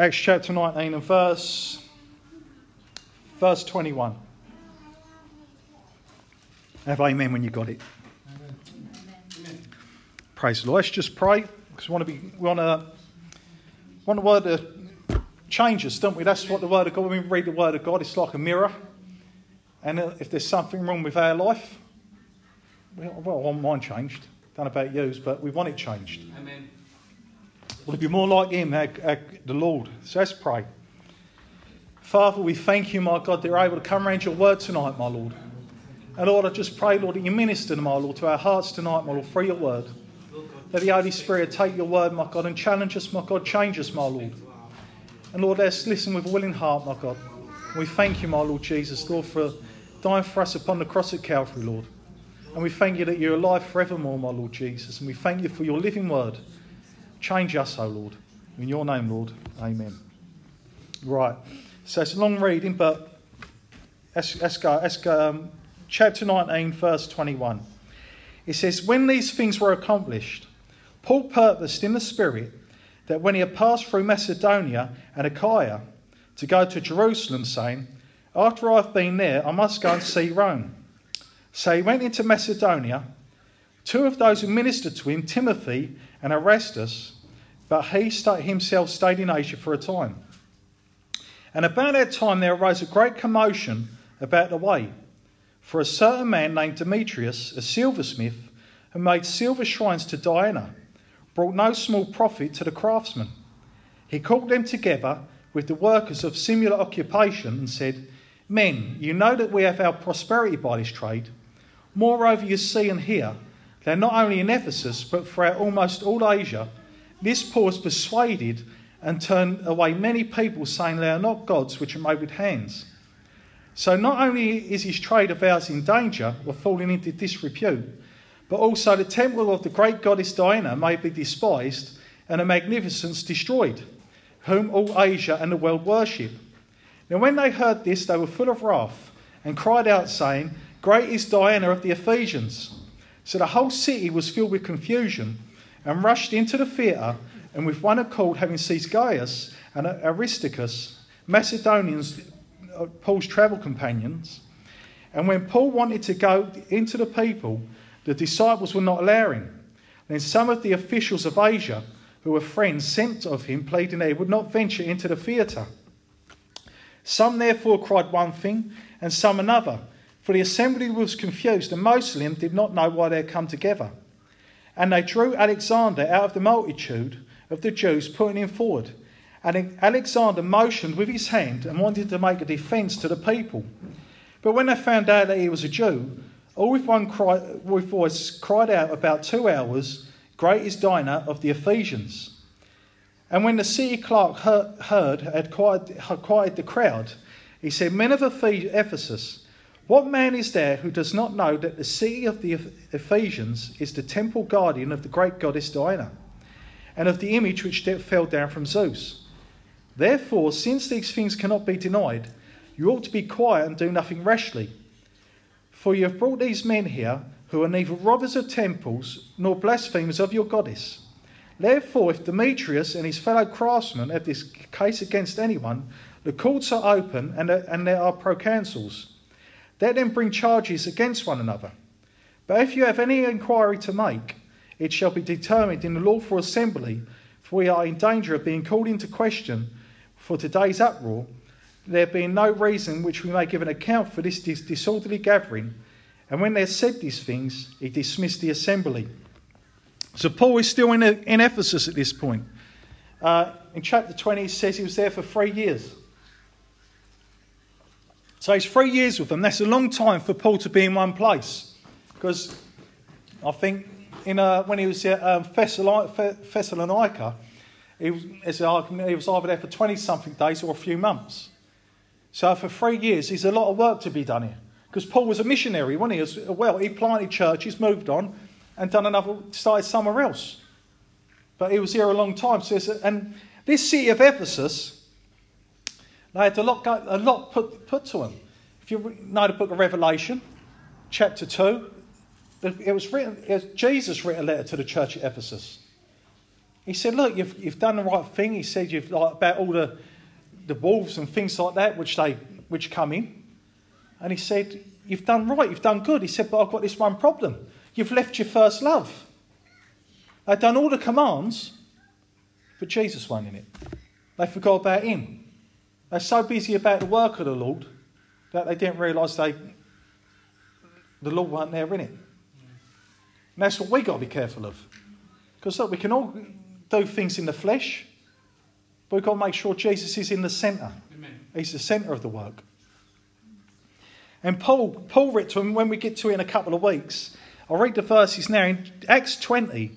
Acts chapter 19 and verse, verse 21. Have amen when you got it. Amen. Praise the Lord. Let's just pray because we want to be, we want to, want the word to change us, don't we? That's what the word of God. When we read the word of God, it's like a mirror. And if there's something wrong with our life, well, I want mine changed. Don't know about yours, but we want it changed. Amen. It be more like Him, our, our, the Lord? So let's pray. Father, we thank you, my God, that you're able to come around your word tonight, my Lord. And Lord, I just pray, Lord, that you minister, my Lord, to our hearts tonight, my Lord, through your word. Let the Holy Spirit take your word, my God, and challenge us, my God, change us, my Lord. And Lord, let's listen with a willing heart, my God. We thank you, my Lord Jesus, Lord, for dying for us upon the cross at Calvary, Lord. And we thank you that you're alive forevermore, my Lord Jesus. And we thank you for your living word. Change us, O Lord. In your name, Lord. Amen. Right. So it's a long reading, but let's, go. Let's go. Um, chapter 19, verse 21. It says, When these things were accomplished, Paul purposed in the Spirit that when he had passed through Macedonia and Achaia to go to Jerusalem, saying, After I've been there, I must go and see Rome. So he went into Macedonia. Two of those who ministered to him, Timothy and Erastus, but he himself stayed in Asia for a time. And about that time there arose a great commotion about the way. For a certain man named Demetrius, a silversmith, who made silver shrines to Diana, brought no small profit to the craftsmen. He called them together with the workers of similar occupation and said, Men, you know that we have our prosperity by this trade. Moreover, you see and hear that not only in Ephesus, but throughout almost all Asia, this has persuaded and turned away many people, saying they are not gods which are made with hands. So not only is his trade of ours in danger of falling into disrepute, but also the temple of the great goddess Diana may be despised and her magnificence destroyed, whom all Asia and the world worship. Now, when they heard this, they were full of wrath and cried out, saying, Great is Diana of the Ephesians. So the whole city was filled with confusion and rushed into the theatre, and with one accord, having seized Gaius and Aristarchus, Macedonians, uh, Paul's travel companions. And when Paul wanted to go into the people, the disciples were not allowing. Then some of the officials of Asia, who were friends sent of him, pleading they would not venture into the theatre. Some therefore cried one thing, and some another, for the assembly was confused, and most of them did not know why they had come together. And they drew Alexander out of the multitude of the Jews, putting him forward. And Alexander motioned with his hand and wanted to make a defence to the people. But when they found out that he was a Jew, all with one cry, with voice cried out about two hours, Great is Diana of the Ephesians. And when the city clerk heard, had quieted, had quieted the crowd, he said, Men of Ephesus, what man is there who does not know that the city of the Ephesians is the temple guardian of the great goddess Diana, and of the image which fell down from Zeus? Therefore, since these things cannot be denied, you ought to be quiet and do nothing rashly. For you have brought these men here who are neither robbers of temples nor blasphemers of your goddess. Therefore, if Demetrius and his fellow craftsmen have this case against anyone, the courts are open and, and there are proconsuls. Let them bring charges against one another. But if you have any inquiry to make, it shall be determined in the lawful assembly, for we are in danger of being called into question for today's uproar there being no reason which we may give an account for this disorderly gathering. And when they said these things, he dismissed the assembly. So Paul is still in, in Ephesus at this point. Uh, in chapter 20, it says he was there for three years. So he's three years with them. That's a long time for Paul to be in one place. Because I think in, uh, when he was at um, Thessalonica, he was, he was either there for 20 something days or a few months. So for three years, there's a lot of work to be done here. Because Paul was a missionary, wasn't he? As well, he planted churches, moved on, and done another, started somewhere else. But he was here a long time. So and this city of Ephesus, they had a lot, a lot put, put to them. If you know the book of Revelation, chapter 2, it was written, it was, Jesus wrote a letter to the church at Ephesus. He said, Look, you've, you've done the right thing. He said, You've like about all the, the wolves and things like that which, they, which come in. And he said, You've done right, you've done good. He said, But I've got this one problem. You've left your first love. They've done all the commands, but Jesus won't in it. They forgot about him. They're so busy about the work of the Lord that they didn't realise they the Lord weren't there in it. And that's what we've got to be careful of. Because look, we can all do things in the flesh, but we've got to make sure Jesus is in the centre. He's the centre of the work. And Paul, Paul wrote to him when we get to it in a couple of weeks. I'll read the verses now. In Acts 20,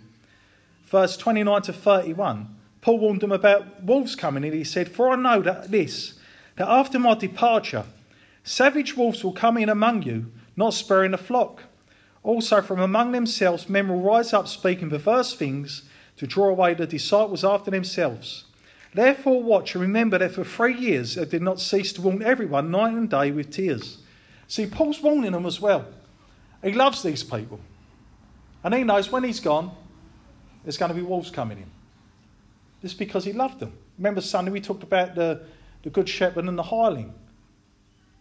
verse 29 to 31, Paul warned them about wolves coming, and he said, For I know that this, that after my departure, savage wolves will come in among you, not sparing the flock. Also, from among themselves, men will rise up speaking perverse things to draw away the disciples after themselves. Therefore, watch and remember that for three years I did not cease to warn everyone night and day with tears. See, Paul's warning them as well. He loves these people. And he knows when he's gone, there's going to be wolves coming in. Just because he loved them. Remember Sunday we talked about the, the good shepherd and the hireling.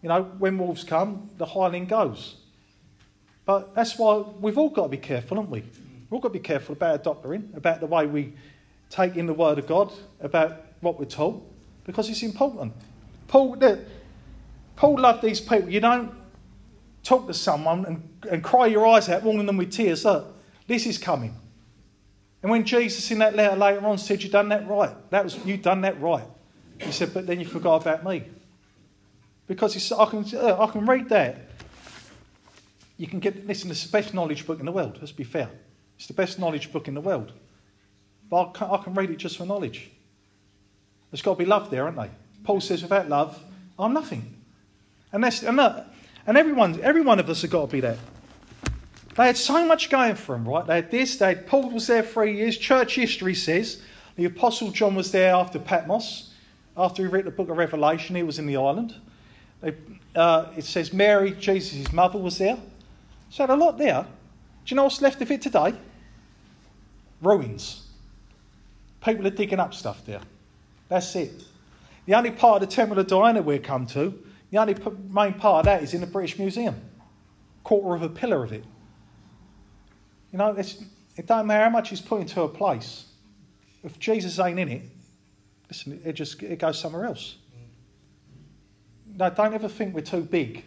You know, when wolves come, the hireling goes. But that's why we've all got to be careful, haven't we? We've all got to be careful about our doctrine, about the way we take in the Word of God, about what we're taught, because it's important. Paul, Paul loved these people. You don't talk to someone and, and cry your eyes out, warning them with tears. Look, this is coming. And when Jesus in that letter later on said, You've done that right, that was you done that right. He said, But then you forgot about me. Because I can, uh, I can read that. You can get, listen, it's the best knowledge book in the world, let's be fair. It's the best knowledge book in the world. But I can, I can read it just for knowledge. There's got to be love there, aren't they? Paul says, without love, I'm nothing. And, that's, and, that, and everyone, every one of us has got to be that. They had so much going for them, right? They had this, they had, Paul was there three years. Church history says the Apostle John was there after Patmos. After he read the book of Revelation, he was in the island. They, uh, it says Mary, Jesus' mother, was there. So had a lot there. Do you know what's left of it today? Ruins. People are digging up stuff there. That's it. The only part of the Temple of Diana we've come to, the only main part of that is in the British Museum. Quarter of a pillar of it. You know, it don't matter how much he's put into a place. If Jesus ain't in it, listen, it just it goes somewhere else. Now, don't ever think we're too big,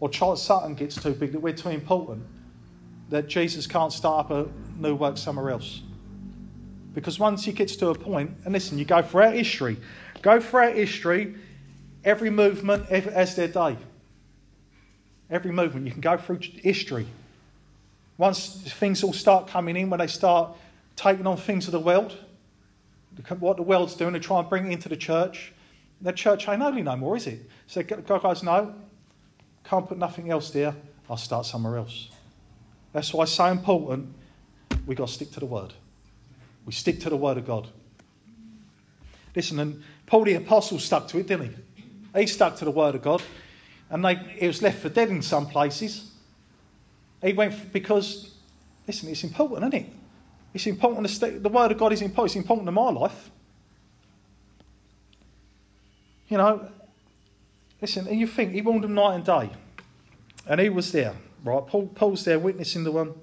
or Charles Sutton gets too big that we're too important, that Jesus can't start up a new work somewhere else. Because once he gets to a point, and listen, you go throughout history, go throughout history, every movement has their day. Every movement, you can go through history. Once things all start coming in, when they start taking on things of the world, what the world's doing, to try and bring it into the church. The church ain't holy no more, is it? So God goes, no, can't put nothing else there. I'll start somewhere else. That's why it's so important we've got to stick to the word. We stick to the word of God. Listen, and Paul the Apostle stuck to it, didn't he? He stuck to the word of God. And they, he was left for dead in some places. He went because, listen, it's important, isn't it? It's important. To stay, the word of God is important. It's important in my life. You know, listen, and you think he warned them night and day. And he was there, right? Paul, Paul's there witnessing the one.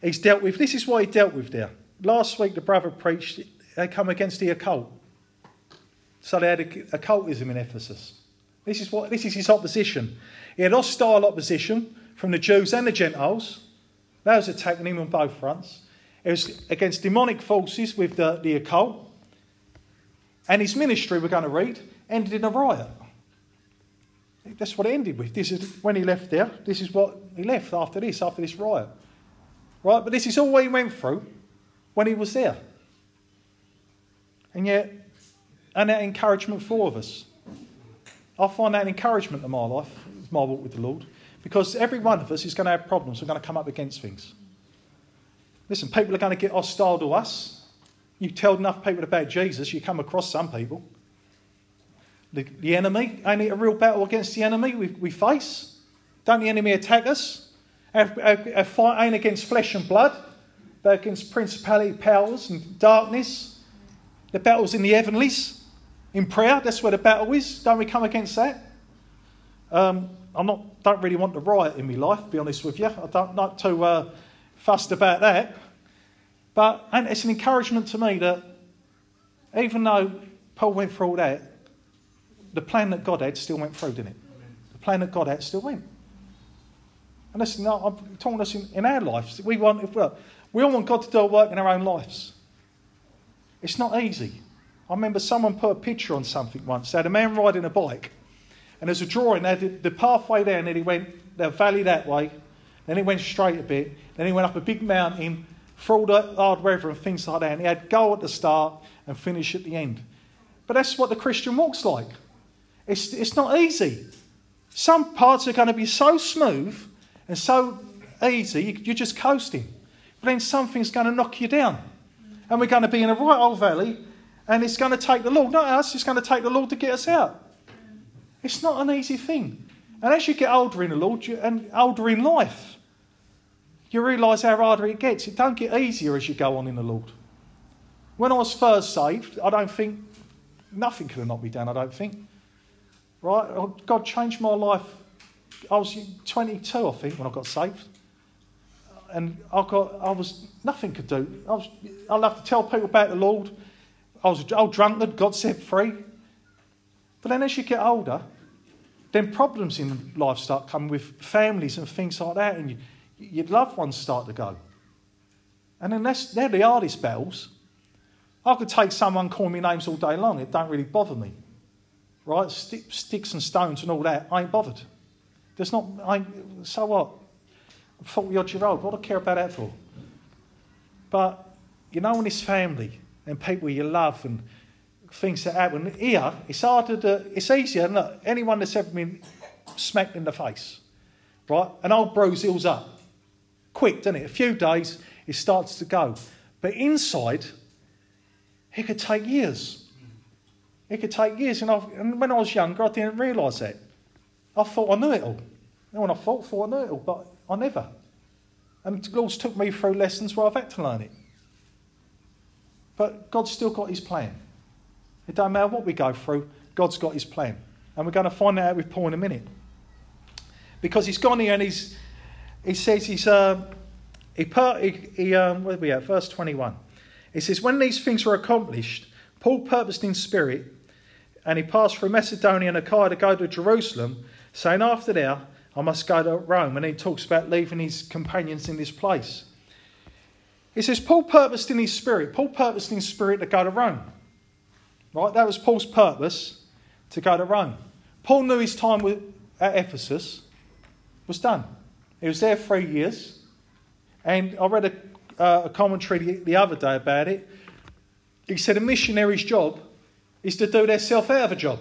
He's dealt with, this is what he dealt with there. Last week, the brother preached, they come against the occult. So they had occultism in Ephesus. This is, what, this is his opposition. He had hostile opposition from the Jews and the Gentiles. That was attacking him on both fronts. It was against demonic forces with the, the occult. And his ministry, we're going to read, ended in a riot. That's what it ended with. This is when he left there. This is what he left after this, after this riot. Right? But this is all he went through when he was there. And yet, and that encouragement for all of us. I find that encouragement in my life, my walk with the Lord, because every one of us is going to have problems. We're going to come up against things. Listen, people are going to get hostile to us. You tell enough people about Jesus, you come across some people. The, the enemy, ain't it a real battle against the enemy we, we face? Don't the enemy attack us? Our fight ain't against flesh and blood, they're against principality, powers, and darkness. The battle's in the heavenlies, in prayer. That's where the battle is. Don't we come against that? Um, I'm not, don't really want to riot in my life, to be honest with you. I don't like to uh, fussed about that. But and it's an encouragement to me that even though Paul went through all that, the plan that God had still went through, didn't it? The plan that God had still went. And listen, I'm talking us in, in our lives. We want, if, well, we all want God to do a work in our own lives. It's not easy. I remember someone put a picture on something once. They had a man riding a bike, and there's a drawing. Had the pathway there, and then he went the valley that way, then he went straight a bit, then he went up a big mountain, through all the hard weather and things like that. And he had goal at the start and finish at the end. But that's what the Christian walk's like. It's, it's not easy. Some parts are going to be so smooth and so easy, you're just coasting. But then something's going to knock you down. And we're going to be in a right old valley, and it's going to take the Lord, not us, it's going to take the Lord to get us out. It's not an easy thing. And as you get older in the Lord you, and older in life, you realise how harder it gets. It don't get easier as you go on in the Lord. When I was first saved, I don't think nothing could have knocked me down. I don't think. Right? Oh, God changed my life. I was 22, I think, when I got saved, and I got I was nothing could do. I was I love to tell people about the Lord. I was old drunkard. God set free. But then as you get older, then problems in life start coming with families and things like that, and you, your loved ones start to go. And then that's, they're the hardest battles. I could take someone calling me names all day long, it don't really bother me. Right? Stick, sticks and stones and all that, I ain't bothered. There's not, I so what? I'm 40 odd year old, what do I care about that for? But, you know, when it's family and people you love and things that happen, here, it's harder to, it's easier than anyone that's ever been smacked in the face. Right? An old bruise heals up quick, doesn't it? A few days, it starts to go. But inside, it could take years. It could take years. And, and when I was younger, I didn't realise that. I thought I knew it all. And when I thought, thought I knew it all, but I never. And the Lord's took me through lessons where I've had to learn it. But God's still got his plan. It don't matter what we go through, God's got his plan. And we're going to find that out with Paul in a minute. Because he's gone here and he's he says he's, uh, he, he, he um, where are we at? Verse 21. He says, When these things were accomplished, Paul purposed in spirit, and he passed through Macedonia and Achaia to go to Jerusalem, saying, After there, I must go to Rome. And he talks about leaving his companions in this place. He says, Paul purposed in his spirit. Paul purposed in spirit to go to Rome. Right? That was Paul's purpose to go to Rome. Paul knew his time at Ephesus was done. He was there three years. And I read a, uh, a commentary the, the other day about it. He said a missionary's job is to do themselves out of a job,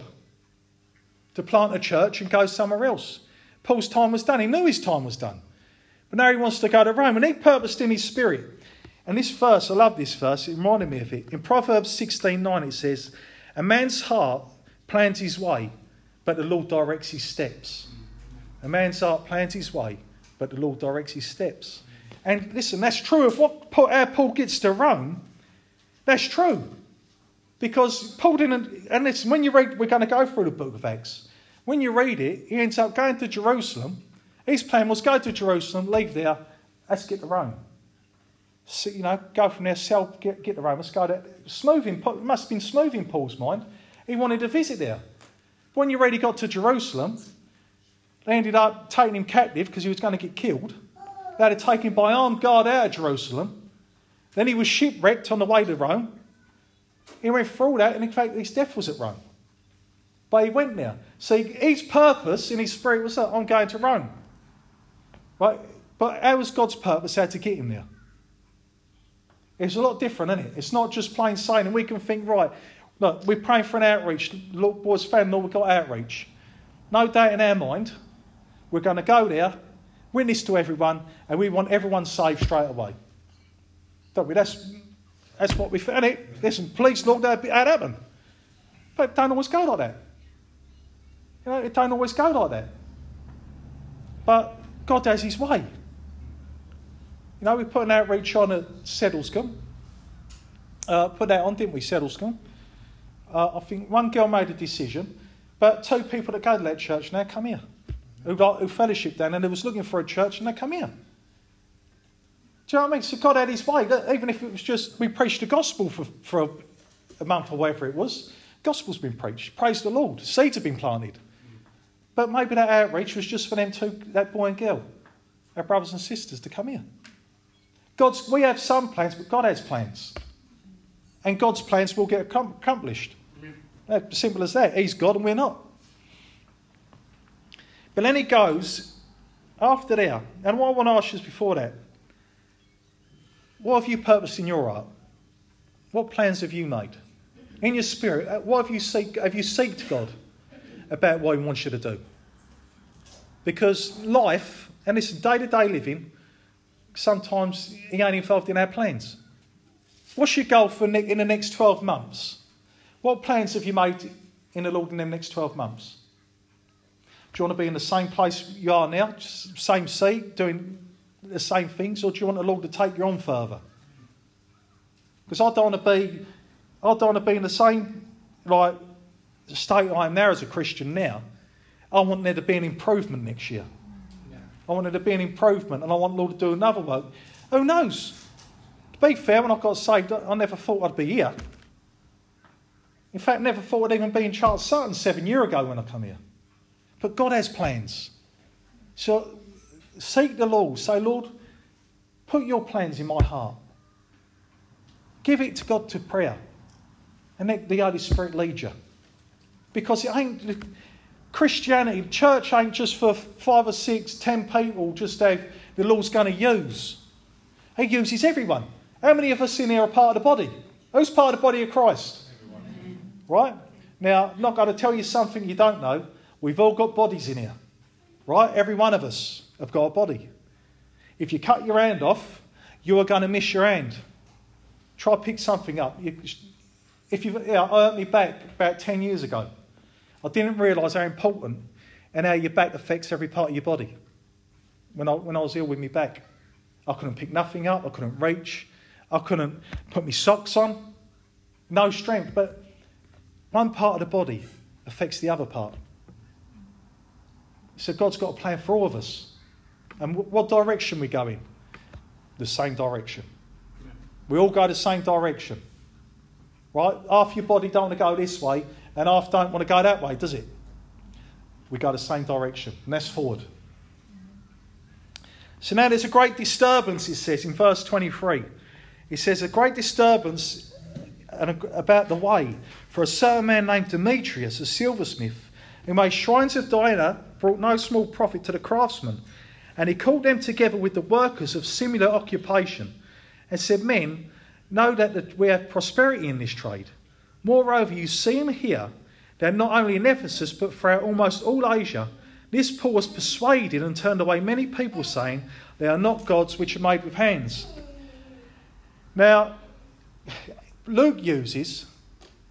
to plant a church and go somewhere else. Paul's time was done. He knew his time was done. But now he wants to go to Rome, and he purposed in his spirit. And this verse, I love this verse, it reminded me of it. In Proverbs 16:9 it says, A man's heart plans his way, but the Lord directs his steps. A man's heart plans his way, but the Lord directs his steps. And listen, that's true of what Paul gets to Rome. That's true. Because Paul didn't, and listen, when you read, we're going to go through the book of Acts. When you read it, he ends up going to Jerusalem. His plan was go to Jerusalem, leave there, let's get to Rome. You know, go from there, sell, get, get Rome, let's go there. Smooth in, must have been smooth in Paul's mind. He wanted to visit there. When you read he got to Jerusalem, they ended up taking him captive because he was going to get killed. They had to take him by armed guard out of Jerusalem. Then he was shipwrecked on the way to Rome. He went through all that, and in fact, his death was at Rome. But he went there. See, his purpose in his spirit was that I'm going to Rome. Right? But how was God's purpose how to get him there? It's a lot different, isn't it? It's not just plain sailing. We can think, right, look, we're praying for an outreach. Look, boys, fan, Lord, we've got outreach. No doubt in our mind, we're going to go there, witness to everyone, and we want everyone saved straight away. Don't we? That's, that's what we found it. Listen, please, Lord, that happen. But it don't always go like that. You know, it don't always go like that. But God has His way. You know, we put an outreach on at Sedlescombe. Uh, put that on, didn't we, Sedlescombe? Uh, I think one girl made a decision, but two people that go to that church now come here, who, got, who fellowship down and they was looking for a church and they come here. Do you know what I mean? So God had his way. Even if it was just, we preached the gospel for, for a, a month or whatever it was, gospel's been preached. Praise the Lord. Seeds have been planted. But maybe that outreach was just for them two, that boy and girl, our brothers and sisters, to come here. God's, we have some plans, but God has plans. And God's plans will get accomplished. Simple as that. He's God and we're not. But then he goes after there. And what I want to ask you is before that what have you purposed in your heart? What plans have you made? In your spirit, uh, what have you seek, have you seeked God about what He wants you to do? Because life, and this day to day living, sometimes He ain't involved in our plans. What's your goal for ne- in the next 12 months? What plans have you made in the Lord in the next 12 months? Do you want to be in the same place you are now, same seat, doing the same things, or do you want the Lord to take you on further? Because I don't want to be I don't want to be in the same like state I am now as a Christian now. I want there to be an improvement next year. I want there to be an improvement, and I want Lord to do another work. Who knows? To be fair, when I got saved, I never thought I'd be here. In fact, never thought I'd even be in Charles Sutton seven years ago when I come here. But God has plans. So seek the Lord. Say, Lord, put your plans in my heart. Give it to God to prayer and let the Holy Spirit lead you. Because it ain't Christianity, church ain't just for five or six, ten people just that the Lord's going to use. He uses everyone. How many of us in here are part of the body? Who's part of the body of Christ? Everyone. Right? Now, I'm not going to tell you something you don't know. We've all got bodies in here. Right? Every one of us have got a body. If you cut your hand off, you are going to miss your hand. Try pick something up. If you, yeah, I hurt my back about 10 years ago. I didn't realise how important and how your back affects every part of your body. When I, when I was ill with my back, I couldn't pick nothing up, I couldn't reach, I couldn't put my socks on. No strength, but one part of the body affects the other part. So God's got a plan for all of us. And what direction we go in? The same direction. We all go the same direction. Right? Half your body don't want to go this way, and half don't want to go that way, does it? We go the same direction, and that's forward. So now there's a great disturbance, it says in verse 23. It says, A great disturbance about the way, for a certain man named Demetrius, a silversmith, who made shrines of Diana, brought no small profit to the craftsmen. And he called them together with the workers of similar occupation and said, Men, know that we have prosperity in this trade. Moreover, you see and hear that not only in Ephesus, but throughout almost all Asia, this Paul was persuaded and turned away many people, saying, They are not gods which are made with hands. Now, Luke uses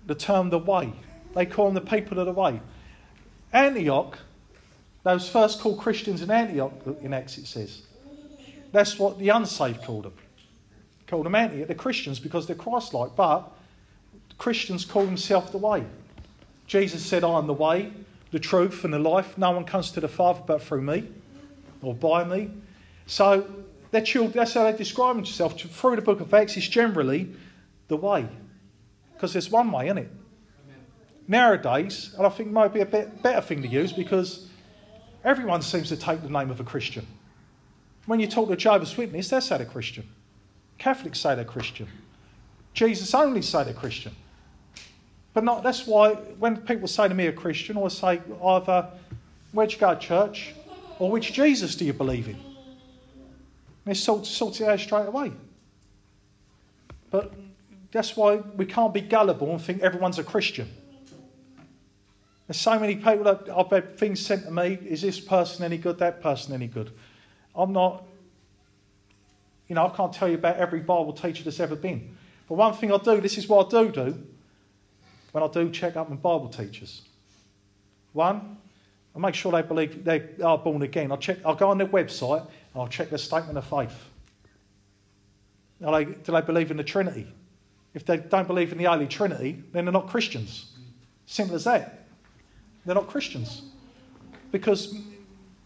the term the way. They call them the people of the way. Antioch, those first called Christians in Antioch, in Acts it says, that's what the unsaved called them Called them Antioch, They're Christians because they're Christ like, but Christians call themselves the way. Jesus said, I am the way, the truth, and the life. No one comes to the Father but through me or by me. So that's how they describe themselves. Through the book of Acts, it's generally the way. Because there's one way, isn't it? Nowadays, and I think might be a bit better thing to use because everyone seems to take the name of a Christian. When you talk to Jehovah's Witness, they say they're Christian. Catholics say they're Christian. Jesus only say they're Christian. But not, that's why when people say to me a Christian, I say either, where'd you go to church? Or which Jesus do you believe in? And it sorts, sorts it out straight away. But that's why we can't be gullible and think everyone's a Christian. There's so many people that I've had things sent to me is this person any good, that person any good? I'm not you know, I can't tell you about every Bible teacher that's ever been. But one thing I do, this is what I do do when I do check up on Bible teachers. One, I make sure they believe they are born again. I'll, check, I'll go on their website and I'll check their statement of faith. They, do they believe in the Trinity? If they don't believe in the Holy Trinity, then they're not Christians. Simple as that. They're not Christians. Because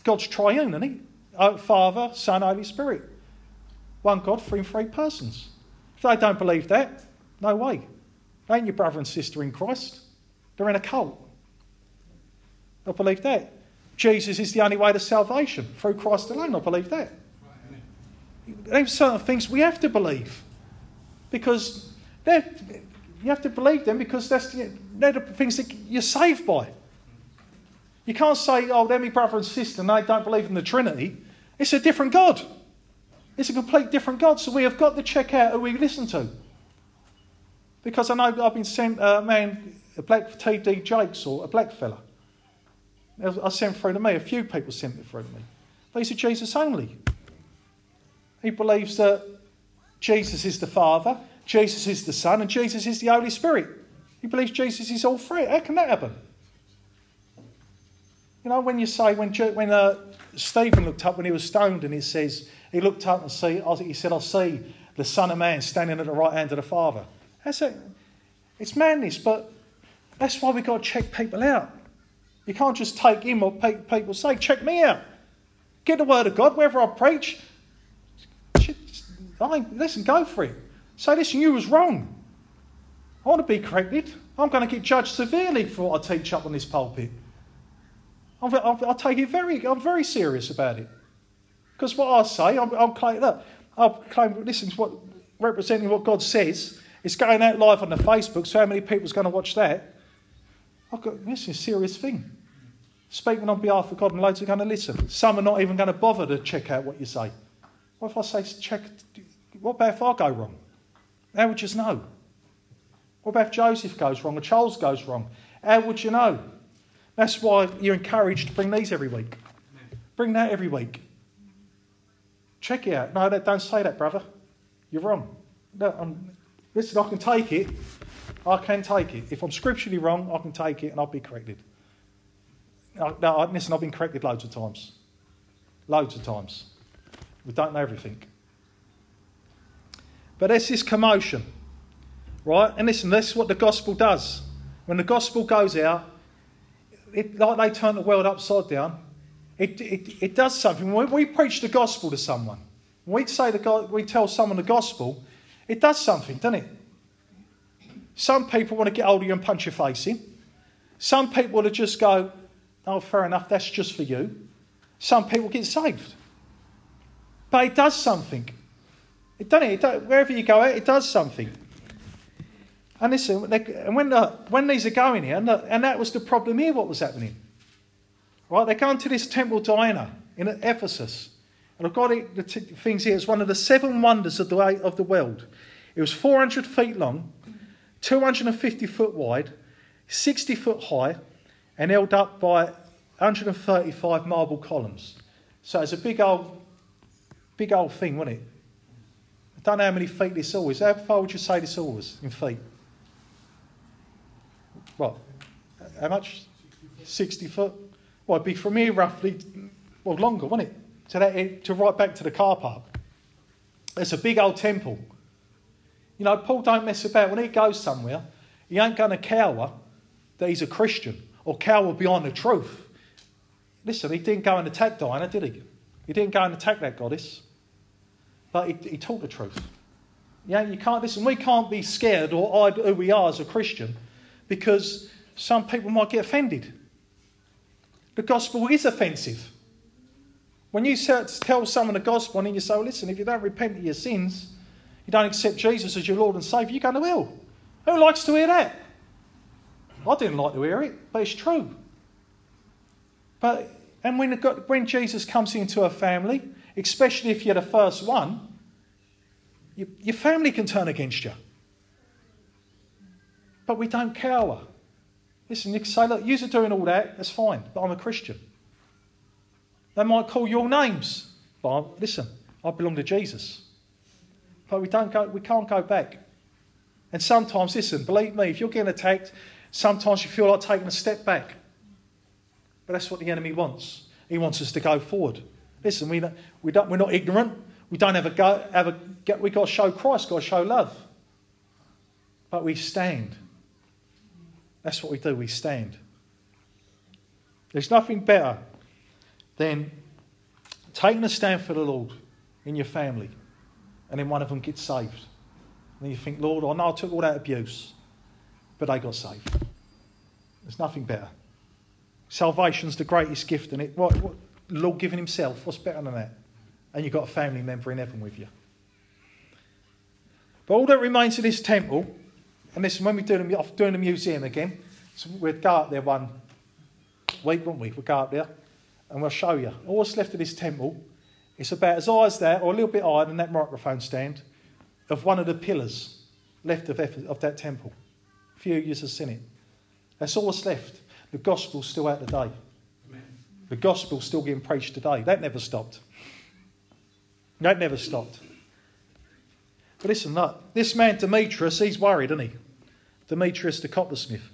God's triune, isn't he? Uh, Father, Son, Holy Spirit. One God, three three persons. If they don't believe that, no way. They ain't your brother and sister in Christ. They're in a cult. I believe that. Jesus is the only way to salvation through Christ alone. I believe that. There's certain things we have to believe because you have to believe them because that's the, they're the things that you're saved by. You can't say, oh, they're my brother and sister and they don't believe in the Trinity. It's a different God. It's a complete different God. So we have got to check out who we listen to. Because I know I've been sent a man, a black TD Jakes or a black fella. I sent through to me. A few people sent it through to me. But he's Jesus only. He believes that Jesus is the Father, Jesus is the Son, and Jesus is the Holy Spirit. He believes Jesus is all three. How can that happen? You know, when you say, when, when uh, Stephen looked up when he was stoned, and he says, he looked up and see, he said, I see the Son of Man standing at the right hand of the Father. That's it. It's madness, but that's why we've got to check people out. You can't just take him or people say, check me out. Get the word of God wherever I preach. I, listen, go for it. Say, listen, you was wrong. I want to be corrected. I'm going to get judged severely for what I teach up on this pulpit. I'll take it very, I'm very serious about it. Because what I say, I'll, I'll claim that. I'll claim, listen, to what, representing what God says. It's going out live on the Facebook, so how many people's going to watch that? I've got, this is a serious thing. Speaking on behalf of God, and loads are going to listen. Some are not even going to bother to check out what you say. What if I say, check, what about if I go wrong? How would you know? What about if Joseph goes wrong or Charles goes wrong? How would you know? That's why you're encouraged to bring these every week. Bring that every week. Check it out. No, don't say that, brother. You're wrong. No, listen, I can take it. I can take it. If I'm scripturally wrong, I can take it and I'll be corrected. No, listen, I've been corrected loads of times. Loads of times. We don't know everything. But there's this commotion, right? And listen, that's what the gospel does. When the gospel goes out, it, like they turn the world upside down, it, it, it does something. When we preach the gospel to someone, we say the we tell someone the gospel, it does something, doesn't it? Some people want to get hold of you and punch your face in. Some people want to just go, oh, fair enough, that's just for you. Some people get saved. But it does something. It doesn't it? it wherever you go, it does something. And listen, and when, the, when these are going here, and, the, and that was the problem here, what was happening? Right, they're going to this temple Diana in Ephesus. And I've got it, the t- things here. It's one of the seven wonders of the, of the world. It was 400 feet long, 250 foot wide, 60 foot high, and held up by 135 marble columns. So it's a big old, big old thing, wasn't it? I don't know how many feet this all is. How far would you say this all was in feet? What? How much? 60 foot? Well, it'd be from here roughly, well, longer, wouldn't it? To, that, to right back to the car park. It's a big old temple. You know, Paul don't mess about. When he goes somewhere, he ain't going to cower that he's a Christian or cower behind the truth. Listen, he didn't go and attack Diana, did he? He didn't go and attack that goddess. But he, he taught the truth. Yeah, you can't listen. We can't be scared or who we are as a Christian because some people might get offended. The gospel is offensive. When you tell someone the gospel and you say, well, listen, if you don't repent of your sins, you don't accept Jesus as your Lord and Saviour, you're going to hell. Who likes to hear that? I didn't like to hear it, but it's true. But and when, when Jesus comes into a family, especially if you're the first one, you, your family can turn against you. But we don't cower. Listen, you can say, look, you're doing all that, that's fine, but I'm a Christian. They might call your names, but listen, I belong to Jesus. But we, don't go, we can't go back. And sometimes, listen, believe me, if you're getting attacked, sometimes you feel like taking a step back. But that's what the enemy wants. He wants us to go forward. Listen, we, we don't, we're not ignorant. We don't ever go, ever get, we've got to show Christ, got to show love. But we stand. That's what we do, we stand. There's nothing better than taking a stand for the Lord in your family and then one of them gets saved. And you think, Lord, I know I took all that abuse, but they got saved. There's nothing better. Salvation's the greatest gift, and it what, what Lord giving Himself. What's better than that? And you've got a family member in heaven with you. But all that remains of this temple, and this when we do the, doing the museum again, so we'd go up there one week, won't we? We'll go up there and we'll show you. All that's left of this temple it's about as high as that, or a little bit higher than that microphone stand, of one of the pillars left of, of that temple. Few years have seen it. That's all that's left. The gospel's still out today. Amen. The gospel's still getting preached today. That never stopped. That never stopped. But listen, look, this man Demetrius, he's worried, isn't he? Demetrius the coppersmith.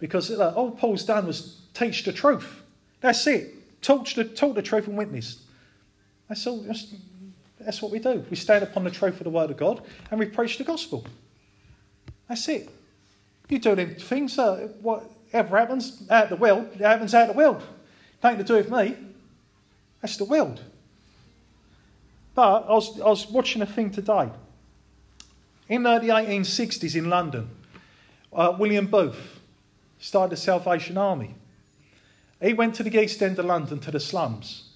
Because look, all Paul's done was teach the truth. That's it. Talk the, talk truth and witness. That's all. That's, that's what we do. We stand upon the truth of the Word of God and we preach the gospel. That's it. You do them things, uh, whatever happens out the world, it happens out the world. Nothing to do with me. That's the world. But I was, I was watching a thing today. In the 1860s in London, uh, William Booth started the Salvation Army. He went to the east end of London to the slums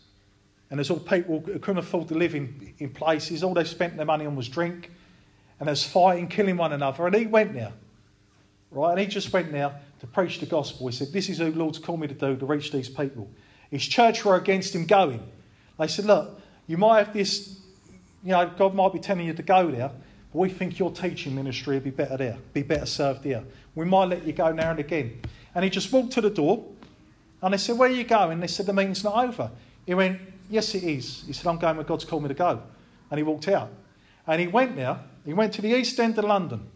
and there's all people who couldn't afford to live in, in places. All they spent their money on was drink. And there's fighting, killing one another. And he went there. Right? And he just went there to preach the gospel. He said, This is what Lord's called me to do, to reach these people. His church were against him going. They said, Look, you might have this, you know, God might be telling you to go there, but we think your teaching ministry would be better there, be better served there. We might let you go now and again. And he just walked to the door and they said, Where are you going? And they said, The meeting's not over. He went, Yes, it is. He said, I'm going where God's called me to go. And he walked out. And he went there. He went to the east end of London,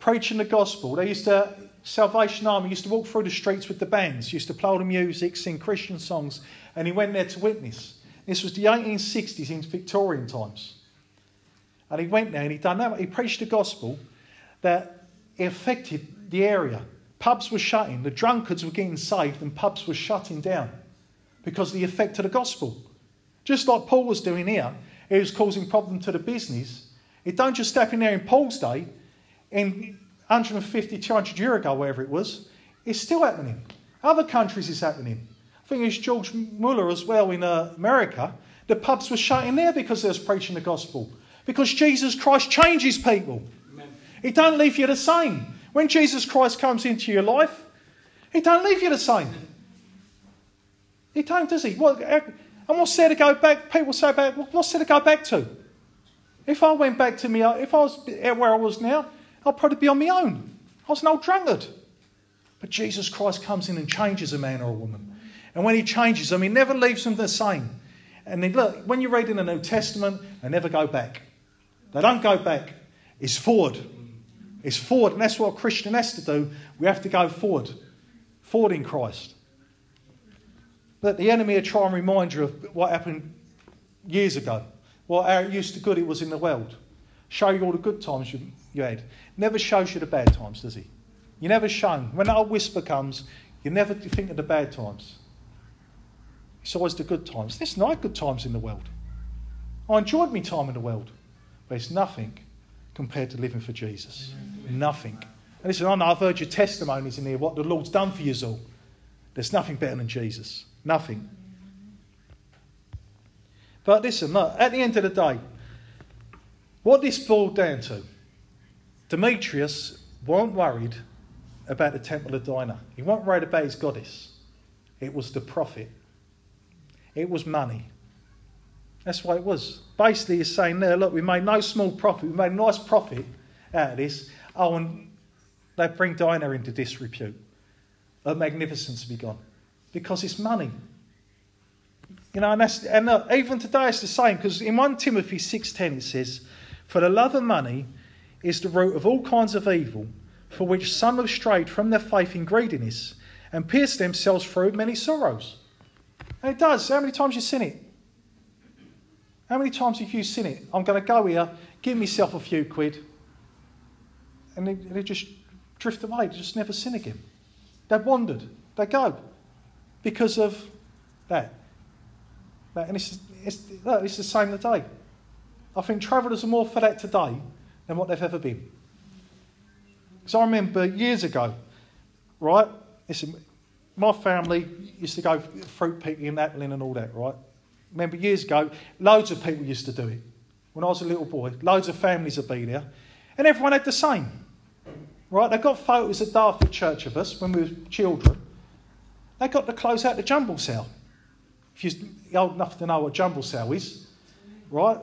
preaching the gospel. They used to, Salvation Army used to walk through the streets with the bands, used to play the music, sing Christian songs. And he went there to witness. This was the 1860s in Victorian times. And he went there and he done that. He preached the gospel that affected the area. Pubs were shutting, the drunkards were getting saved, and pubs were shutting down because of the effect of the gospel. Just like Paul was doing here, he was causing problem to the business. It don't just happen there in Paul's day, in 150, 200 years ago, wherever it was. It's still happening. Other countries is happening. I think it's George Muller as well in uh, America. The pubs were shutting there because they was preaching the gospel. Because Jesus Christ changes people. Amen. He don't leave you the same. When Jesus Christ comes into your life, he don't leave you the same. He don't, does he? What, and what's there to go back? People say about what's there to go back to? If I went back to me, if I was where I was now, I'd probably be on my own. I was an old drunkard. But Jesus Christ comes in and changes a man or a woman. And when he changes them, he never leaves them the same. And then look, when you read in the New Testament, they never go back. They don't go back. It's forward. It's forward. And that's what a Christian has to do. We have to go forward. Forward in Christ. But the enemy will try and remind you of what happened years ago. What how it used to good it was in the world. Show you all the good times you, you had. Never shows you the bad times, does he? You never show. When that old whisper comes, you never think of the bad times. It's always the good times. There's no good times in the world. I enjoyed my time in the world, but it's nothing compared to living for Jesus. Nothing. And listen, I know I've heard your testimonies in here, what the Lord's done for you all. There's nothing better than Jesus. Nothing. But listen, look, at the end of the day, what this boiled down to, Demetrius weren't worried about the temple of Diana. He weren't worried about his goddess. It was the profit. It was money. That's what it was. Basically, he's saying there, look, we made no small profit. We made a nice profit out of this. Oh, and they bring Diana into disrepute. Her magnificence be gone because it's money. You know, and, that's, and uh, even today it's the same because in 1 Timothy 6.10 it says, For the love of money is the root of all kinds of evil, for which some have strayed from their faith in greediness and pierced themselves through many sorrows. And it does. How many times you seen it? How many times have you seen it? I'm going to go here, give myself a few quid, and they, they just drift away. They just never sin again. They've wandered. They go because of that. that and it's, it's, it's the same today. I think travellers are more for that today than what they've ever been. Because I remember years ago, right? Listen, my family used to go fruit picking and appling and all that, right? Remember years ago, loads of people used to do it. When I was a little boy, loads of families would be there, and everyone had the same. Right? They got photos at Dartford Church of us when we were children. They got to close out the jumble cell. If you're old enough to know what a jumble cell is, right?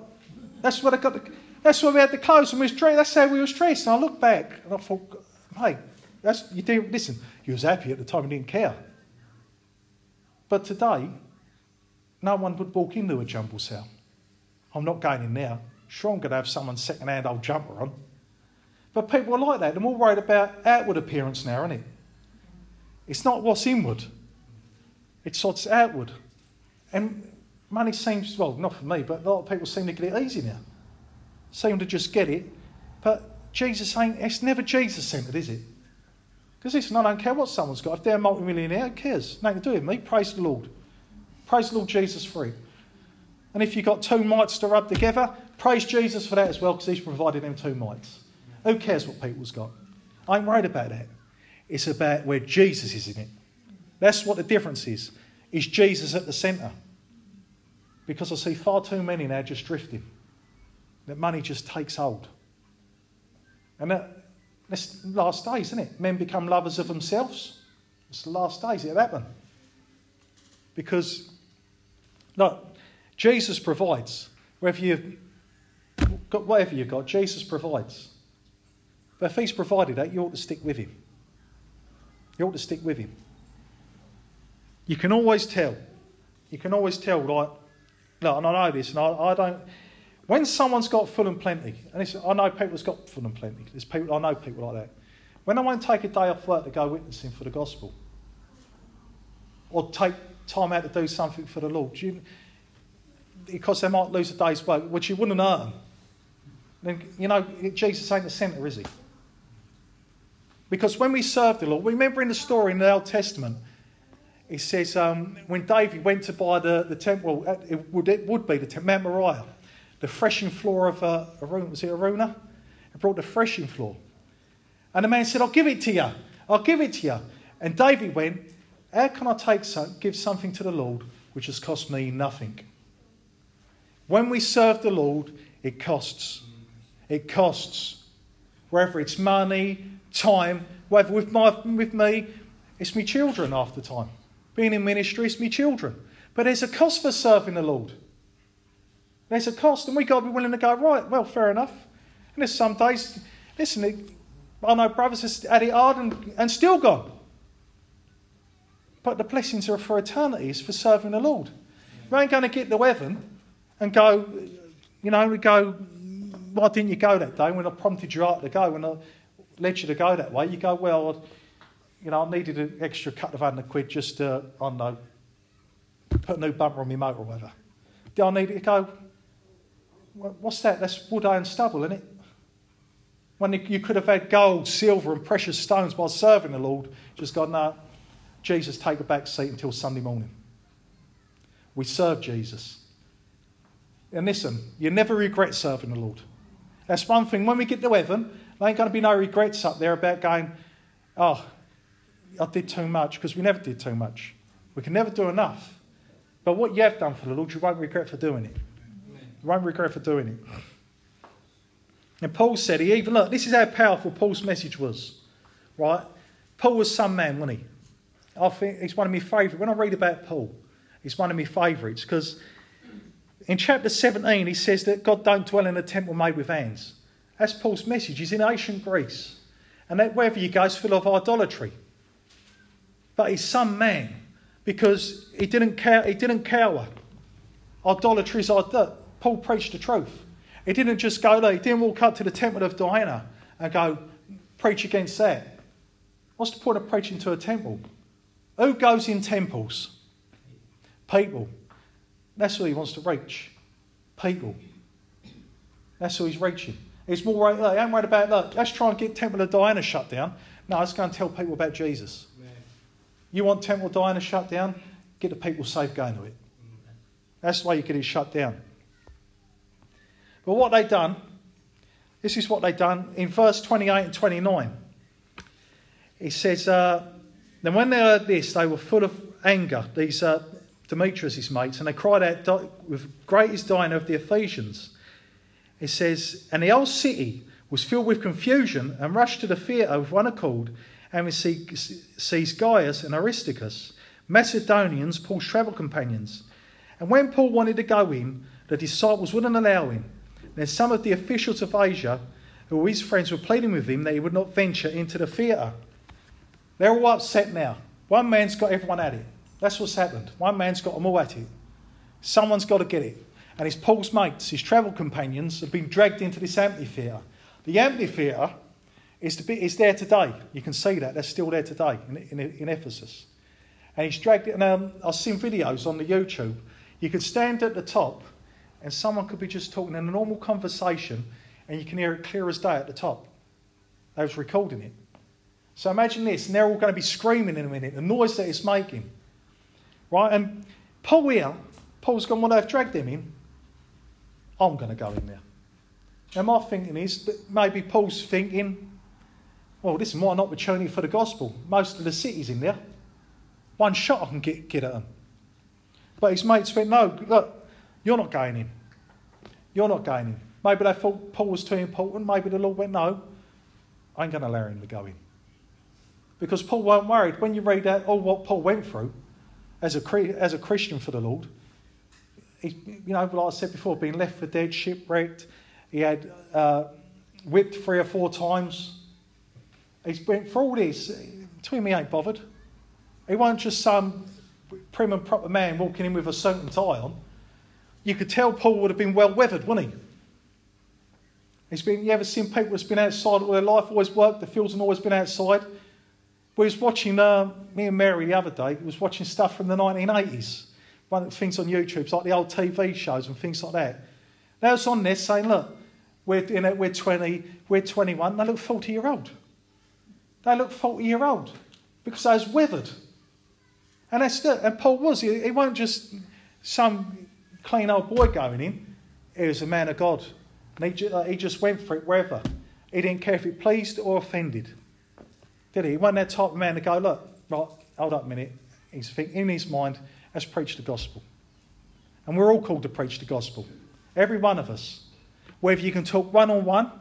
That's what I got. That's where we had the clothes and we was dressed. That's how we was dressed. And I look back and I thought, hey, that's you didn't listen. You was happy at the time and didn't care. But today, no one would walk into a jumble cell. I'm not going in now. Sure, I'm going to have someone's second-hand old jumper on. But people are like that. They're more worried about outward appearance now, isn't it? It's not what's inward. It's what's outward. And money seems, well, not for me, but a lot of people seem to get it easy now. Seem to just get it. But Jesus ain't, it's never Jesus centered, is it? Because listen, I don't care what someone's got. If they're a multimillionaire, who cares? Nothing to do with me. Praise the Lord. Praise the Lord Jesus for it. And if you've got two mites to rub together, praise Jesus for that as well, because he's provided them two mites. Who cares what people's got? I ain't worried about that. It's about where Jesus is in it. That's what the difference is. Is Jesus at the centre? Because I see far too many now just drifting. That money just takes hold. And that, that's last days, isn't it? Men become lovers of themselves. It's the last days it'll. Because, look, Jesus provides. Whether you've got whatever you've got, Jesus provides. But if He's provided that, you ought to stick with Him. You ought to stick with Him. You can always tell. You can always tell, like, look, and I know this, and I, I don't. When someone's got full and plenty, and I know people has got full and plenty. There's people I know people like that. When they won't take a day off work to go witnessing for the gospel, or take time out to do something for the Lord, you, because they might lose a day's work, which you wouldn't earn. Then you know Jesus ain't the centre, is he? Because when we serve the Lord, remember in the story in the Old Testament, it says um, when David went to buy the, the temple, it would, it would be the temple, Mount Moriah, the threshing floor of uh, Araunah, was it Araunah? He brought the threshing floor. And the man said, I'll give it to you. I'll give it to you. And David went, How can I take some, give something to the Lord which has cost me nothing? When we serve the Lord, it costs. It costs. Whether it's money, time, whether with, my, with me, it's my children half the time. Being in ministry, it's my children. But there's a cost for serving the Lord. There's a cost, and we've got to be willing to go, right, well, fair enough. And there's some days, listen, I know brothers have had it hard and, and still gone. But the blessings are for eternity, it's for serving the Lord. We ain't going to get to heaven and go, you know, we go, why didn't you go that day when I prompted your heart to go, when I led you to go that way? You go, well, you know, I needed an extra couple of hundred quid just to, I don't know, put a new bumper on my motor or whatever. Do I need it to go, what's that? That's wood, iron, stubble, isn't it? When you could have had gold, silver, and precious stones by serving the Lord, just gone, no, Jesus, take a back seat until Sunday morning. We serve Jesus. And listen, you never regret serving the Lord. That's one thing. When we get to heaven, there ain't going to be no regrets up there about going, oh, I did too much, because we never did too much. We can never do enough. But what you have done for the Lord, you won't regret for doing it. You won't regret for doing it. And Paul said, he even, look, this is how powerful Paul's message was, right? Paul was some man, wasn't he? I think he's one of my favourite. When I read about Paul, he's one of my favourites because in chapter 17 he says that God don't dwell in a temple made with hands. That's Paul's message. He's in ancient Greece. And that wherever you go is full of idolatry. But he's some man because he didn't, care, he didn't cower. Idolatry is idolatry. Paul preached the truth. He didn't just go there, he didn't walk up to the temple of Diana and go, preach against that. What's the point of preaching to a temple? Who goes in temples? People. That's what he wants to reach. people. That's who he's reaching. He's more worried, look, ain't worried about, look, let's try and get Temple of Diana shut down. No, let's go and tell people about Jesus. You want Temple of Diana shut down? Get the people safe going to it. That's the way you get it shut down. But what they done, this is what they done in verse 28 and 29. It says, uh, Then when they heard this, they were full of anger, these uh, Demetrius' mates, and they cried out with greatest Diana of the Ephesians. It says, And the whole city was filled with confusion and rushed to the theatre with one accord, and sees Gaius and Aristarchus, Macedonians, Paul's travel companions. And when Paul wanted to go in, the disciples wouldn't allow him. Then some of the officials of Asia, who were his friends, were pleading with him that he would not venture into the theatre. They're all upset now. One man's got everyone at it. That's what's happened. One man's got them all at it. Someone's got to get it. And his Paul's mates, his travel companions, have been dragged into this amphitheatre. The amphitheatre is, is there today. You can see that. That's still there today in, in, in Ephesus. And he's dragged it. And um, I've seen videos on the YouTube. You could stand at the top and someone could be just talking in a normal conversation and you can hear it clear as day at the top. They was recording it. So imagine this, and they're all going to be screaming in a minute, the noise that it's making. Right? And Paul here, Paul's gone, well, they've dragged him in. I'm going to go in there. Now, my thinking is that maybe Paul's thinking, well, this is my opportunity for the gospel. Most of the city's in there. One shot I can get, get at them. But his mates went, no, look, you're not going in. You're not going in. Maybe they thought Paul was too important. Maybe the Lord went, no, I ain't going to allow him to go in. Because Paul weren't worried. When you read out all what Paul went through as a, as a Christian for the Lord, you know, like I said before, being left for dead, shipwrecked, he had uh, whipped three or four times. He's been, for all this, him, he ain't bothered. He wasn't just some prim and proper man walking in with a suit and tie on. You could tell Paul would have been well weathered, wouldn't he? He's been, you ever seen people that's been outside all their life, always worked the fields and always been outside? We was watching, uh, me and Mary the other day, was watching stuff from the 1980s. One things on YouTube, like the old TV shows and things like that. They was on there saying, look, we're, you know, we're 20, we're 21, they look 40 year old. They look 40 year old because they was weathered. And, that's the, and Paul was, he, he wasn't just some clean old boy going in, he was a man of God. And he, just, he just went for it wherever. He didn't care if it pleased or offended. Did he? He wasn't that type of man to go, look, right, hold up a minute. He's thinking in his mind, let's preach the gospel. And we're all called to preach the gospel. Every one of us. Whether you can talk one on one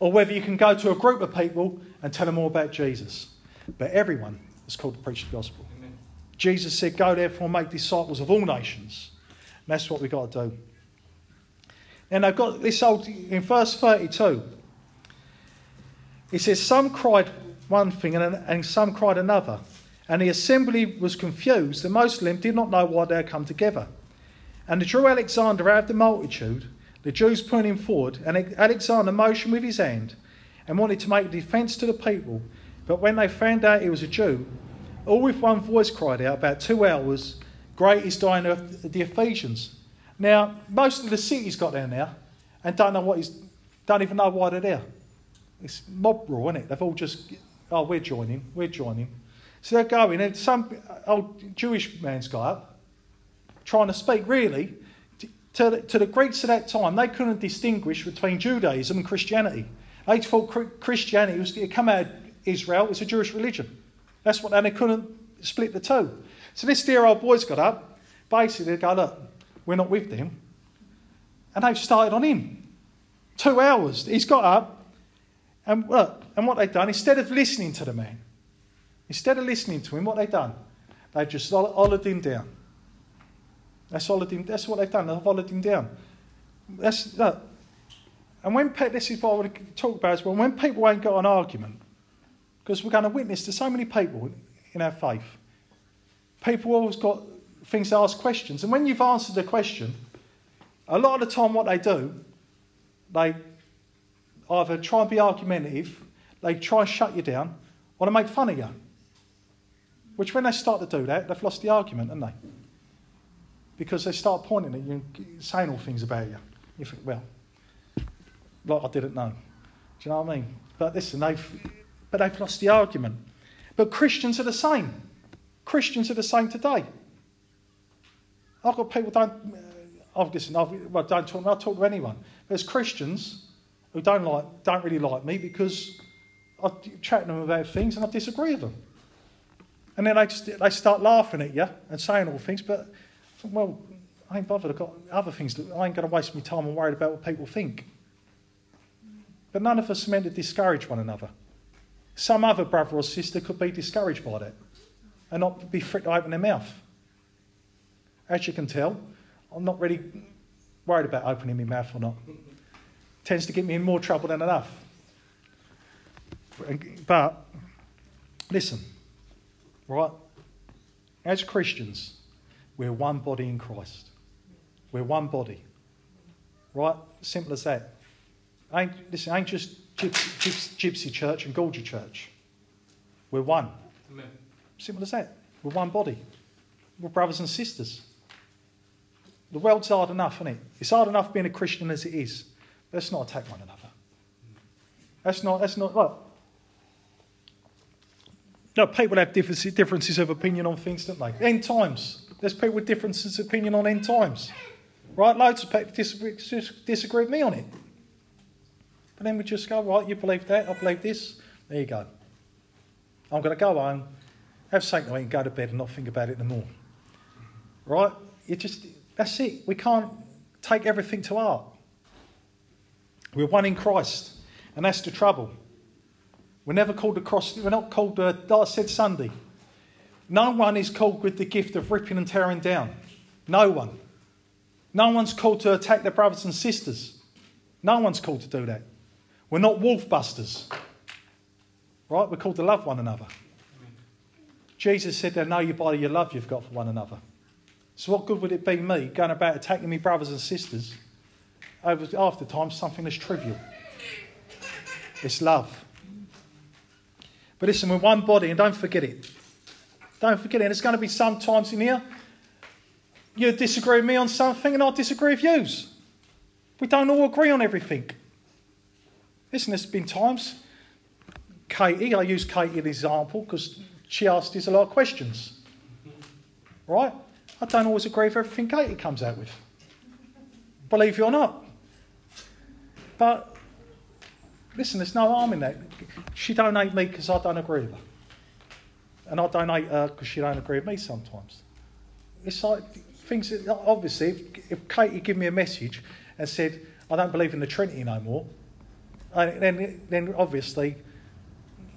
or whether you can go to a group of people and tell them all about Jesus. But everyone is called to preach the gospel. Amen. Jesus said, Go therefore and make disciples of all nations. And that's what we've got to do. And I've got this old, in verse 32, it says, Some cried one thing and, and some cried another. And the assembly was confused, and most of them did not know why they had come together. And they drew Alexander out of the multitude, the Jews putting him forward, and Alexander motioned with his hand and wanted to make a defence to the people. But when they found out he was a Jew, all with one voice cried out about two hours, Great is Diana of the Ephesians. Now, most of the city's got there now and don't know what he's, don't even know why they're there. It's mob rule, isn't it? They've all just, oh, we're joining, we're joining. So they're going, and some old Jewish man's got up trying to speak, really, to the, to the Greeks at that time, they couldn't distinguish between Judaism and Christianity. They thought Christianity was to come out of Israel, it's a Jewish religion. That's what, and they couldn't split the two. So this dear old boy's got up, basically, they go, look, we're not with them. And they've started on him. Two hours. He's got up, and look, and what they've done, instead of listening to the man, instead of listening to him, what they've done, they've just hollered him down. That's, him, that's what they've done, they've hollered him down. That's, look, and when this is what I want to talk about as well, when people ain't got an argument, because we're going to witness to so many people in our faith, people always got things to ask questions. And when you've answered the question, a lot of the time what they do, they either try and be argumentative, they try and shut you down, or they make fun of you. Which when they start to do that, they've lost the argument, haven't they? because they start pointing at you and saying all things about you. You think, well, like I didn't know. Do you know what I mean? But listen, they've, but they've lost the argument. But Christians are the same. Christians are the same today. I've got people don't. Uh, I've listened. I've, well, don't talk. I talk to anyone. There's Christians who don't like, don't really like me because I chat to them about things and I disagree with them. And then they just they start laughing at you and saying all things. But well, I ain't bothered. I've got other things. To, I ain't going to waste my time and worried about what people think. But none of us are meant to discourage one another. Some other brother or sister could be discouraged by that and not be free to open their mouth. As you can tell, I'm not really worried about opening my mouth or not. Tends to get me in more trouble than enough. But listen, right? As Christians, we're one body in Christ. We're one body. Right? Simple as that. Ain't, listen, ain't just gypsy, gypsy church and Gorgie church. We're one. Amen. Simple as that. We're one body. We're brothers and sisters. The world's hard enough, isn't it? It's hard enough being a Christian as it is. Let's not attack one another. That's not, that's not, look. No, people have differences of opinion on things, don't they? End times. There's people with differences of opinion on end times. Right? Loads of people disagree, disagree with me on it. But then we just go, right, you believe that, I believe this. There you go. I'm going to go home, have something to eat, and go to bed and not think about it no more. Right? You just, that's it. We can't take everything to heart. We're one in Christ, and that's the trouble. We're never called across, we're not called, uh, I said Sunday, no one is called with the gift of ripping and tearing down. No one. No one's called to attack their brothers and sisters. No one's called to do that. We're not wolf busters. Right? We're called to love one another. Jesus said, They know you by your love you've got for one another. So, what good would it be me going about attacking me brothers and sisters over after time something that's trivial? It's love. But listen, we're one body, and don't forget it. Don't forget it. And there's going to be some times in here you disagree with me on something, and I disagree with you. We don't all agree on everything. Listen, there's been times, Katie, I use Katie as an example because she asked us a lot of questions. Right? I don't always agree with everything Katie comes out with. Believe it or not. But listen, there's no harm in that. She don't hate me because I don't agree with her. And I don't hate her because she don't agree with me sometimes. It's like things that, obviously, if, if Katie give me a message and said, I don't believe in the Trinity no more, then, then obviously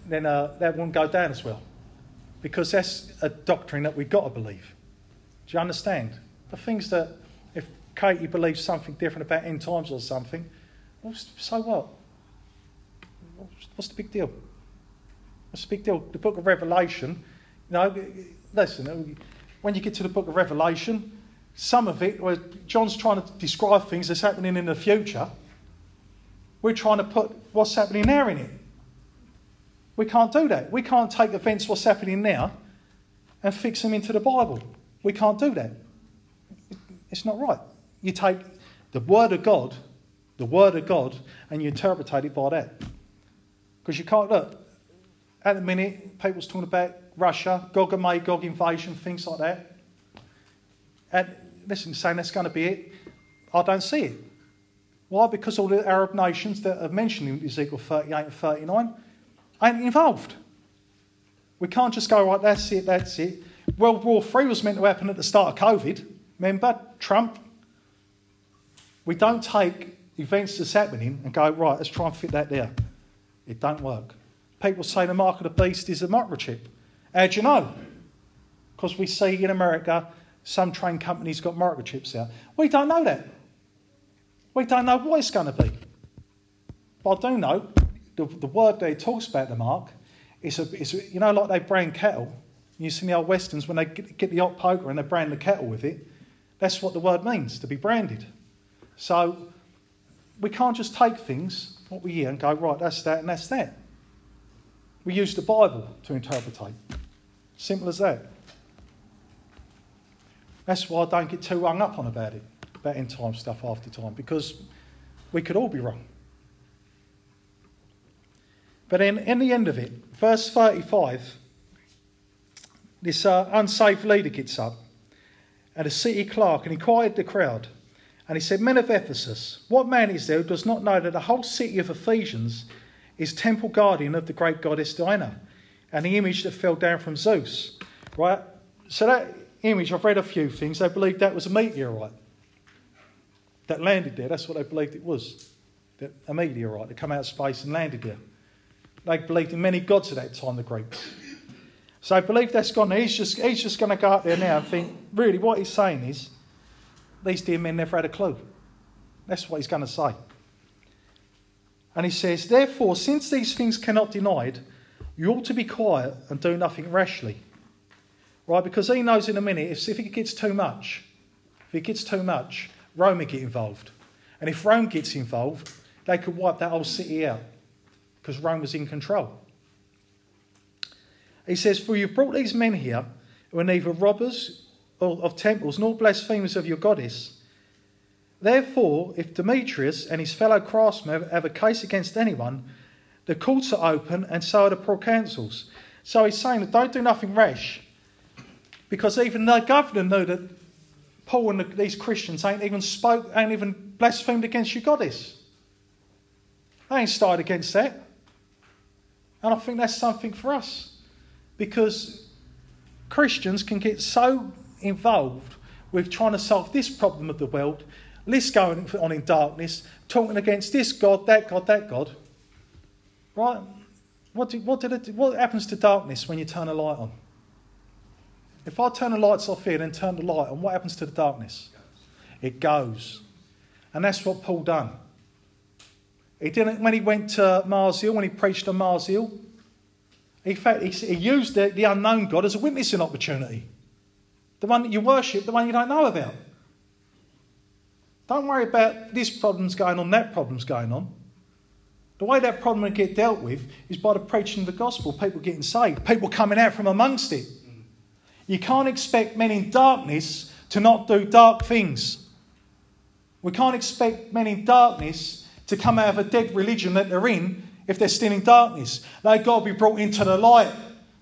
then uh, that won't go down as well. Because that's a doctrine that we've got to believe. Do you understand? The things that, if Katie believes something different about end times or something, well, so what? What's the big deal? What's the big deal? The book of Revelation, you know, listen, when you get to the book of Revelation, some of it, where John's trying to describe things that's happening in the future, we're trying to put what's happening now in it. We can't do that. We can't take events, what's happening now, and fix them into the Bible. We can't do that. It's not right. You take the Word of God, the Word of God, and you interpret it by that. Because you can't look. At the minute, people's talking about Russia, Gog and Magog invasion, things like that. And listen, saying that's going to be it. I don't see it. Why? Because all the Arab nations that are mentioned in Ezekiel 38 and 39 ain't involved. We can't just go, right, that's it, that's it. World War III was meant to happen at the start of COVID. Remember? Trump. We don't take events that's happening and go, right, let's try and fit that there. It don't work. People say the mark of the beast is a microchip. How do you know? Because we see in America some train companies got microchips out. We don't know that. We don't know what it's going to be. But I do know the, the word that talks about the mark is, a, it's a, you know, like they brand cattle. You see the old westerns when they get, get the hot poker and they brand the cattle with it. That's what the word means to be branded. So we can't just take things, what we hear, and go, right, that's that and that's that. We use the Bible to interpret. Simple as that. That's why I don't get too hung up on about it, about end time stuff after time, because we could all be wrong. But in, in the end of it, verse 35, this uh, unsaved leader gets up and a city clerk and he quieted the crowd. And he said, Men of Ephesus, what man is there who does not know that the whole city of Ephesians is temple guardian of the great goddess Diana and the image that fell down from Zeus? Right? So that image, I've read a few things. They believed that was a meteorite that landed there. That's what they believed it was. That a meteorite that come out of space and landed there. They believed in many gods at that time, the Greeks. So I believe that's gone. He's just, he's just going to go up there now and think, really, what he's saying is, these dear men never had a clue. That's what he's going to say. And he says, Therefore, since these things cannot be denied, you ought to be quiet and do nothing rashly. Right? Because he knows in a minute, if, if it gets too much, if it gets too much, Rome will get involved. And if Rome gets involved, they could wipe that whole city out because Rome was in control. He says, For you've brought these men here who are neither robbers of temples nor blasphemers of your goddess. Therefore, if Demetrius and his fellow craftsmen have a case against anyone, the courts are open and so are the proconsuls. So he's saying that don't do nothing rash, because even the governor knew that Paul and the, these Christians ain't even spoke, ain't even blasphemed against your goddess. They ain't started against that. And I think that's something for us because Christians can get so involved with trying to solve this problem of the world, this going on in darkness, talking against this God, that God, that God. Right? What, do, what, it, what happens to darkness when you turn a light on? If I turn the lights off here and turn the light on, what happens to the darkness? It goes. And that's what Paul done. He didn't when he went to Mars Hill, when he preached on Mars Hill, in fact, he, he used the, the unknown God as a witnessing opportunity. The one that you worship, the one you don't know about. Don't worry about this problem's going on, that problem's going on. The way that problem will get dealt with is by the preaching of the gospel, people getting saved, people coming out from amongst it. You can't expect men in darkness to not do dark things. We can't expect men in darkness to come out of a dead religion that they're in if they're still in darkness. They've got to be brought into the light.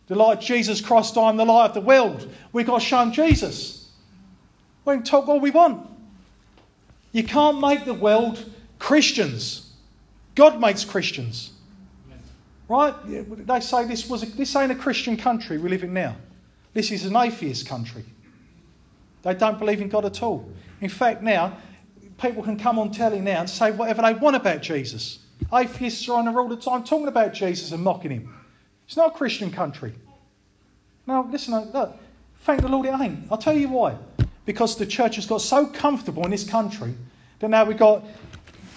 The light, Jesus Christ, I am the light of the world. We've got to Jesus. We can talk all we want. You can't make the world Christians. God makes Christians. Right? They say this, was a, this ain't a Christian country we live in now. This is an atheist country. They don't believe in God at all. In fact, now, people can come on telly now and say whatever they want about Jesus. Atheists are on there all the time talking about Jesus and mocking him. It's not a Christian country. Now, listen, uh, look, thank the Lord it ain't. I'll tell you why. Because the church has got so comfortable in this country that now we've got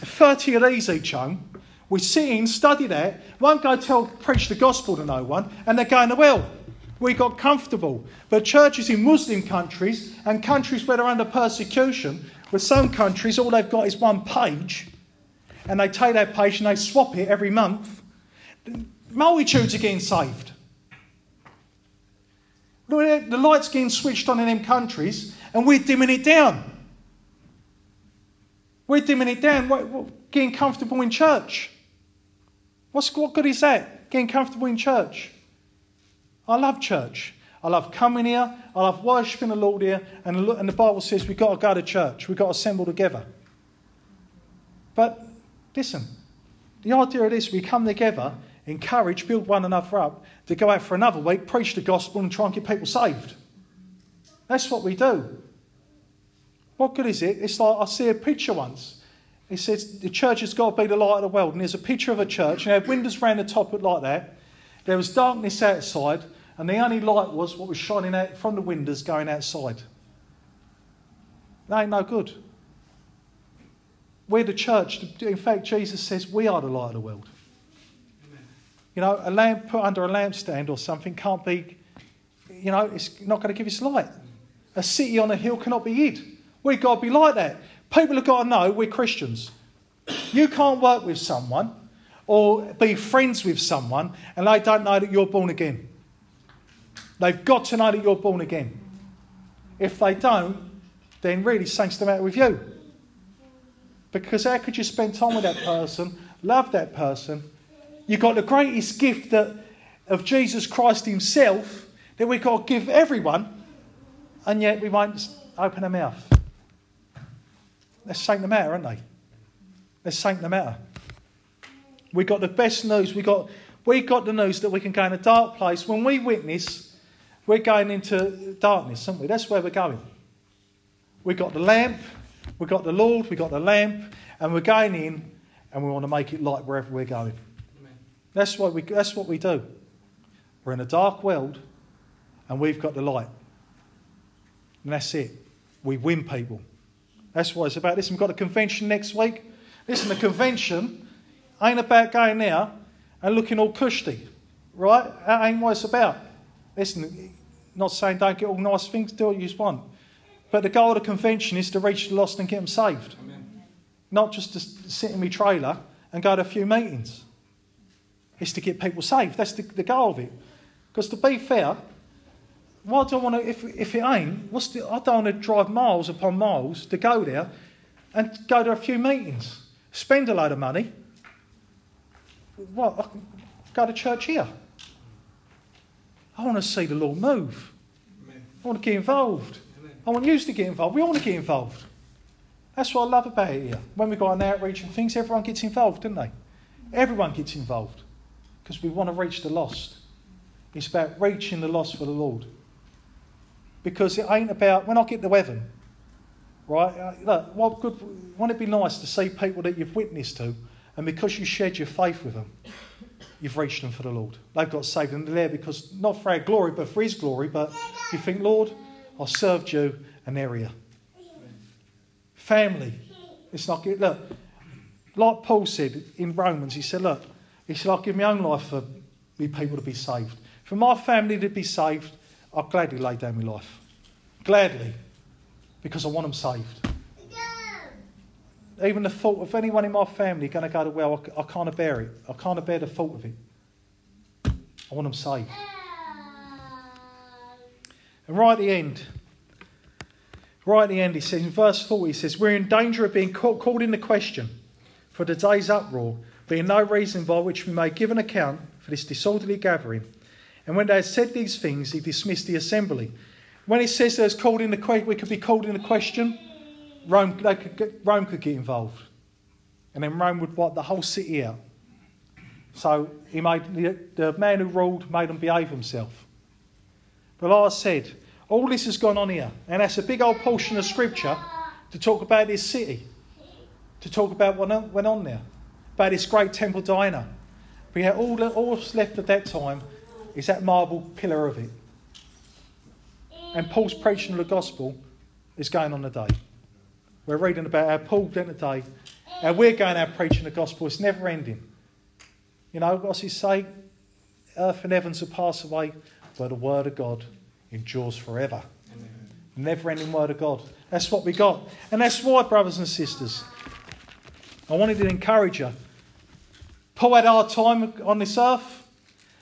30 of these each home. We sit in, study that, won't go tell, preach the gospel to no one, and they're going to well. We got comfortable. But churches in Muslim countries and countries where they're under persecution, with some countries, all they've got is one page and they take that page and they swap it every month, multitudes are getting saved. The light's getting switched on in them countries, and we're dimming it down. We're dimming it down, we're getting comfortable in church. What's, what good is that? Getting comfortable in church. I love church. I love coming here. I love worshipping the Lord here. And the Bible says we've got to go to church. We've got to assemble together. But Listen, the idea of this, we come together, encourage, build one another up to go out for another week, preach the gospel, and try and get people saved. That's what we do. What good is it? It's like I see a picture once. It says the church has got to be the light of the world. And there's a picture of a church, and it had windows round the top like that. There was darkness outside, and the only light was what was shining out from the windows going outside. That ain't no good. We're the church. In fact, Jesus says we are the light of the world. You know, a lamp put under a lampstand or something can't be, you know, it's not going to give us light. A city on a hill cannot be hid. We've got to be like that. People have got to know we're Christians. You can't work with someone or be friends with someone and they don't know that you're born again. They've got to know that you're born again. If they don't, then really something's the matter with you. Because how could you spend time with that person, love that person? You've got the greatest gift that, of Jesus Christ Himself that we've got to give everyone, and yet we won't open our mouth. That's something the matter, aren't they? That's something the matter. We got the best news. We got we got the news that we can go in a dark place. When we witness, we're going into darkness, aren't we? That's where we're going. We got the lamp, we got the Lord, we got the lamp, and we're going in, and we want to make it light wherever we're going. That's what we. That's what we do. We're in a dark world, and we've got the light, and that's it. We win people. That's what it's about. Listen, we've got a convention next week. Listen, the convention ain't about going there and looking all cushy, right? That ain't what it's about. Listen, not saying don't get all nice things, do what you want. But the goal of the convention is to reach the lost and get them saved. Amen. Not just to sit in my trailer and go to a few meetings. It's to get people saved. That's the, the goal of it. Because to be fair, why do I want to, if, if it ain't, what's the, I don't want to drive miles upon miles to go there and go to a few meetings, spend a load of money. What? Go to church here. I want to see the Lord move. Amen. I want to get involved. Amen. I want you to get involved. We all want to get involved. That's what I love about it here. When we go on outreach and things, everyone gets involved, don't they? Everyone gets involved because we want to reach the lost. It's about reaching the lost for the Lord because it ain't about when I get to heaven, right? Uh, look, what good, wouldn't it be nice to see people that you've witnessed to, and because you shared your faith with them, you've reached them for the Lord. They've got saved and they're there because not for our glory, but for His glory. But you think, Lord, I served you, an area. Family. It's not good. Look, like Paul said in Romans, he said, look, he said, I'll give my own life for me people to be saved. For my family to be saved, I'll gladly lay down my life. Gladly. Because I want them saved. Even the thought of anyone in my family going to go to well, I, I can't bear it. I can't bear the thought of it. I want them saved. And right at the end, right at the end, he says, in verse 4, he says, We're in danger of being called, into question for the day's uproar, being no reason by which we may give an account for this disorderly gathering. And when they had said these things, he dismissed the assembly. When he says there's called in the we could be called in the question, Rome, they could get, Rome could get involved. And then Rome would wipe the whole city out. So he made the, the man who ruled made them behave himself. But like I said, all this has gone on here, and that's a big old portion of scripture to talk about this city, to talk about what went on there, about this great temple Diana. But yeah, all, all that's left at that time is that marble pillar of it. And Paul's preaching of the gospel is going on today. We're reading about how Paul did today, how we're going out preaching the gospel. It's never ending. You know, what's he say? Earth and heavens will pass away, but the word of God endures forever. Never ending word of God. That's what we got. And that's why, brothers and sisters, I wanted to encourage you. Paul had our time on this earth.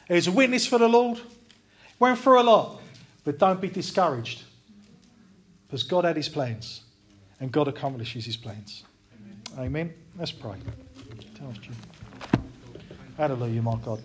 He was a witness for the Lord. Went through a lot. But don't be discouraged. Because God had his plans. And God accomplishes his plans. Amen. Amen. Let's pray. Hallelujah, my God.